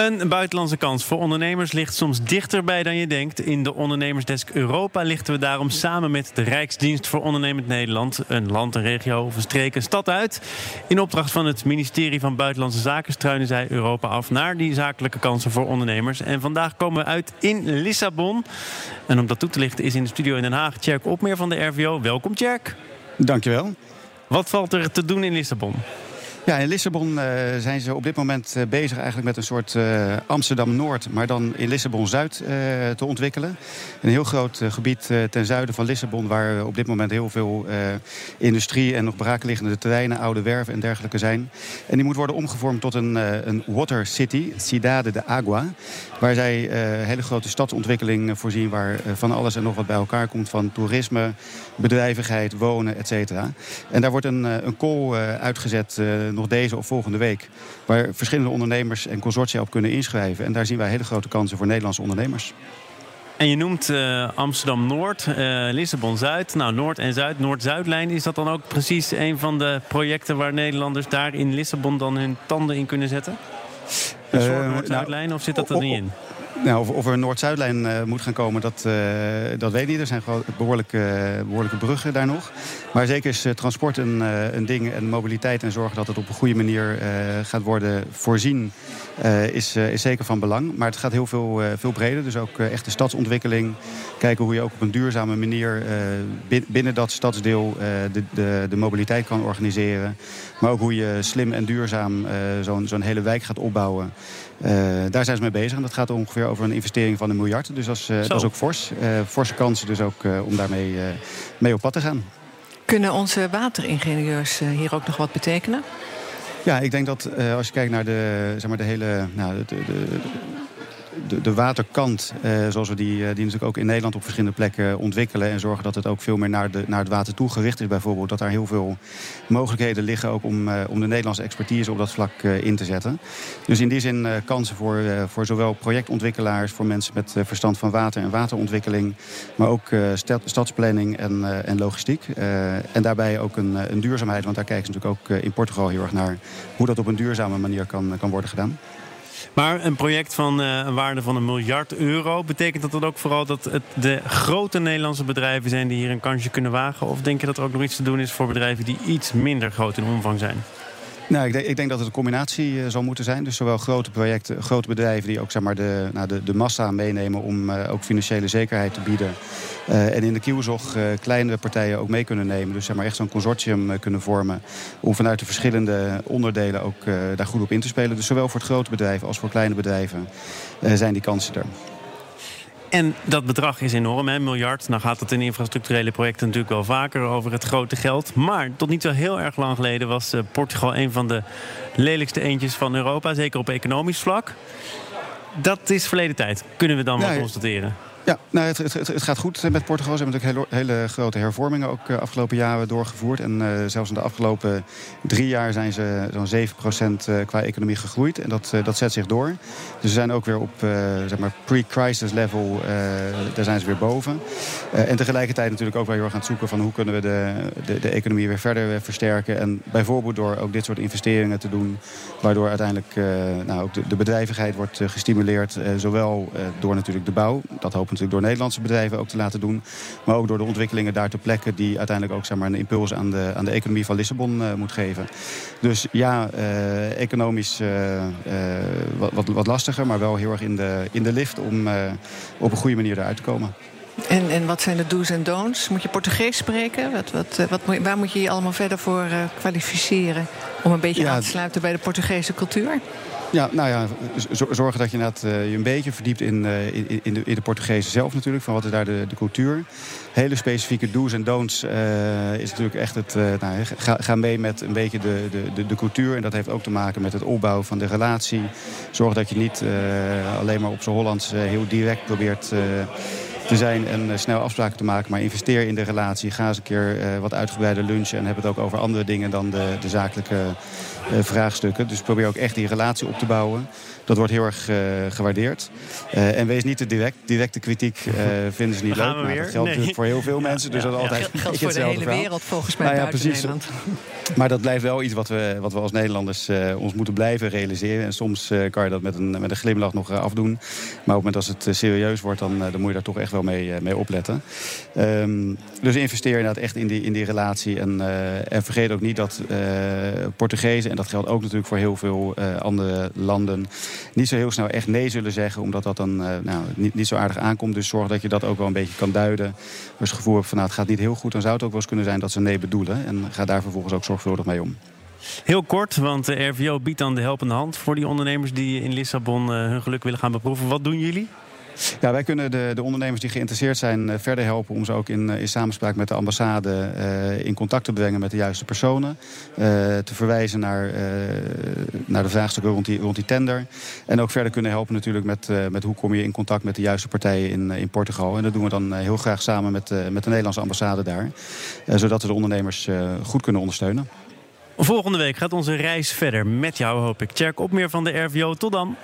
Een buitenlandse kans voor ondernemers ligt soms dichterbij dan je denkt. In de Ondernemersdesk Europa lichten we daarom samen met de Rijksdienst voor Ondernemend Nederland een land, een regio of een streek, een stad uit. In opdracht van het ministerie van Buitenlandse Zaken struinen zij Europa af naar die zakelijke kansen voor ondernemers. En vandaag komen we uit in Lissabon. En om dat toe te lichten is in de studio in Den Haag Tjerk Opmeer van de RVO. Welkom Tjerk. Dankjewel. Wat valt er te doen in Lissabon? Ja, in Lissabon uh, zijn ze op dit moment uh, bezig eigenlijk met een soort uh, Amsterdam-Noord... maar dan in Lissabon-Zuid te ontwikkelen. Een heel groot gebied ten zuiden van Lissabon... waar op dit moment heel veel industrie en nog braakliggende terreinen... oude werven en dergelijke zijn. En die moet worden omgevormd tot een, een water city, Cidade de Agua... waar zij hele grote stadsontwikkeling voorzien... waar van alles en nog wat bij elkaar komt van toerisme, bedrijvigheid, wonen, et cetera. En daar wordt een, een kool uitgezet nog deze of volgende week. Waar verschillende ondernemers en consortia op kunnen inschrijven. En daar zien wij hele grote kansen voor Nederlandse ondernemers. En je noemt uh, Amsterdam-Noord, uh, Lissabon-Zuid. Nou, Noord en Zuid, Noord-Zuidlijn. Is dat dan ook precies een van de projecten waar Nederlanders daar in Lissabon dan hun tanden in kunnen zetten? Een soort uh, Noord-Zuidlijn, nou, of zit dat er niet in? Nou, of, of er een Noord-Zuidlijn uh, moet gaan komen, dat, uh, dat weet ik niet. Er zijn behoorlijke, behoorlijke bruggen daar nog. Maar zeker is transport een, een ding en mobiliteit en zorgen dat het op een goede manier gaat worden voorzien, is, is zeker van belang. Maar het gaat heel veel, veel breder. Dus ook echte stadsontwikkeling. Kijken hoe je ook op een duurzame manier binnen dat stadsdeel de, de, de mobiliteit kan organiseren. Maar ook hoe je slim en duurzaam zo'n zo'n hele wijk gaat opbouwen. daar zijn ze mee bezig. En dat gaat ongeveer over een investering van een miljard. Dus dat is, dat is ook fors. forse kansen dus ook om daarmee mee op pad te gaan. Kunnen onze wateringenieurs hier ook nog wat betekenen? Ja, ik denk dat als je kijkt naar de, zeg maar, de hele nou, de, de, de, de waterkant, eh, zoals we die, eh, die natuurlijk ook in Nederland op verschillende plekken ontwikkelen. En zorgen dat het ook veel meer naar, de, naar het water toe gericht is, bijvoorbeeld. Dat daar heel veel mogelijkheden liggen ook om, eh, om de Nederlandse expertise op dat vlak eh, in te zetten. Dus in die zin eh, kansen voor, eh, voor zowel projectontwikkelaars, voor mensen met verstand van water en waterontwikkeling. Maar ook stad, stadsplanning en, en logistiek. en daarbij ook een, een duurzaamheid, want daar kijken ze natuurlijk ook in Portugal heel erg naar hoe dat op een duurzame manier kan, kan worden gedaan. Maar een project van uh, een waarde van een miljard euro, betekent dat dan ook vooral dat het de grote Nederlandse bedrijven zijn die hier een kansje kunnen wagen? Of denk je dat er ook nog iets te doen is voor bedrijven die iets minder groot in omvang zijn? Nou, ik denk, ik denk dat het een combinatie uh, zal moeten zijn. Dus zowel grote projecten, grote bedrijven die ook zeg maar, de, nou, de, de massa meenemen om uh, ook financiële zekerheid te bieden. Uh, en in de kielzog kleinere partijen ook mee kunnen nemen. Dus zeg maar echt zo'n consortium kunnen vormen. Om vanuit de verschillende onderdelen ook daar goed op in te spelen. Dus zowel voor het grote bedrijf als voor kleine bedrijven zijn die kansen er. En dat bedrag is enorm, hè, miljard. Nou gaat het in infrastructurele projecten natuurlijk wel vaker over het grote geld. Maar tot niet zo heel erg lang geleden was uh, Portugal een van de lelijkste eentjes van Europa. Zeker op economisch vlak. Dat is verleden tijd, kunnen we dan wel constateren. Ja, nou, het, het, het, gaat goed met Portugal. Ze hebben natuurlijk hele, hele grote hervormingen ook uh, afgelopen jaren doorgevoerd. En uh, zelfs in de afgelopen drie jaar zijn ze zo'n 7% uh, qua economie gegroeid. En dat, dat zet zich door. Dus ze zijn ook weer op zeg maar pre-crisis level, daar zijn ze weer boven. en tegelijkertijd natuurlijk ook wel heel erg aan het zoeken van hoe kunnen we de, de, de economie weer verder versterken. En bijvoorbeeld door ook dit soort investeringen te doen. Waardoor uiteindelijk nou, ook de, de, bedrijvigheid wordt gestimuleerd. zowel door natuurlijk de bouw, dat hopen natuurlijk door Nederlandse bedrijven ook te laten doen. Maar ook door de ontwikkelingen daar ter plekke die uiteindelijk ook zeg maar, een impuls aan de, aan de economie van Lissabon uh, moet geven. Dus ja, uh, economisch uh, wat, wat lastiger, maar wel heel erg in de, in de lift om op een goede manier eruit te komen. En, en wat zijn de do's en don'ts? Moet je Portugees spreken? Wat, wat, wat, waar moet je je allemaal verder voor kwalificeren om een beetje ja, aan te sluiten bij de Portugese cultuur? Ja, nou ja, zorgen dat je net, uh, je een beetje verdiept in, uh, in, in, de, in de Portugezen zelf natuurlijk. Van wat is daar de, de cultuur. Hele specifieke do's en don'ts uh, is natuurlijk echt het... nou, ga, ga, mee met een beetje de, de, de, cultuur. En dat heeft ook te maken met het opbouwen van de relatie. Zorg dat je niet alleen maar op z'n Hollands heel direct probeert te zijn en snel afspraken te maken. Maar investeer in de relatie. Ga eens een keer wat uitgebreider lunchen. En heb het ook over andere dingen dan de, de zakelijke vraagstukken. Dus probeer ook echt die relatie op te bouwen. Dat wordt heel erg gewaardeerd. en wees niet te direct. Directe kritiek vinden ze niet leuk. Nou, dat geldt natuurlijk voor heel veel mensen. Dus dat altijd geldt voor de hele wereld volgens mij nou ja, precies. Nederland. Maar dat blijft wel iets wat we, wat we als Nederlanders ons moeten blijven realiseren. En soms kan je dat met een, met een glimlach nog afdoen. Maar op het moment als het serieus wordt, dan, dan moet je daar toch echt wel mee, mee opletten. Um, dus investeer inderdaad echt in die, in die relatie. En, uh, en vergeet ook niet dat uh, Portugezen, en dat geldt ook natuurlijk voor heel veel andere landen, niet zo heel snel echt nee zullen zeggen, omdat dat dan nou, niet, niet zo aardig aankomt. Dus zorg dat je dat ook wel een beetje kan duiden. Als je het gevoel hebt van nou, het gaat niet heel goed, dan zou het ook wel eens kunnen zijn dat ze nee bedoelen. En ga daar vervolgens ook zorgvuldig mee om. Heel kort, want de RVO biedt dan de helpende hand voor die ondernemers die in Lissabon hun geluk willen gaan beproeven. Wat doen jullie? Ja, wij kunnen de, de ondernemers die geïnteresseerd zijn eh, verder helpen om ze ook in, eh, in samenspraak met de ambassade uh, in contact te brengen met de juiste personen. Te verwijzen naar, naar de vraagstukken rond die, rond die tender. En ook verder kunnen helpen natuurlijk met, met hoe kom je in contact met de juiste partijen in, in Portugal. En dat doen we dan heel graag samen met, met de Nederlandse ambassade daar. zodat we de ondernemers goed kunnen ondersteunen. Volgende week gaat onze reis verder met jou, hoop ik. Op meer van de RVO. Tot dan.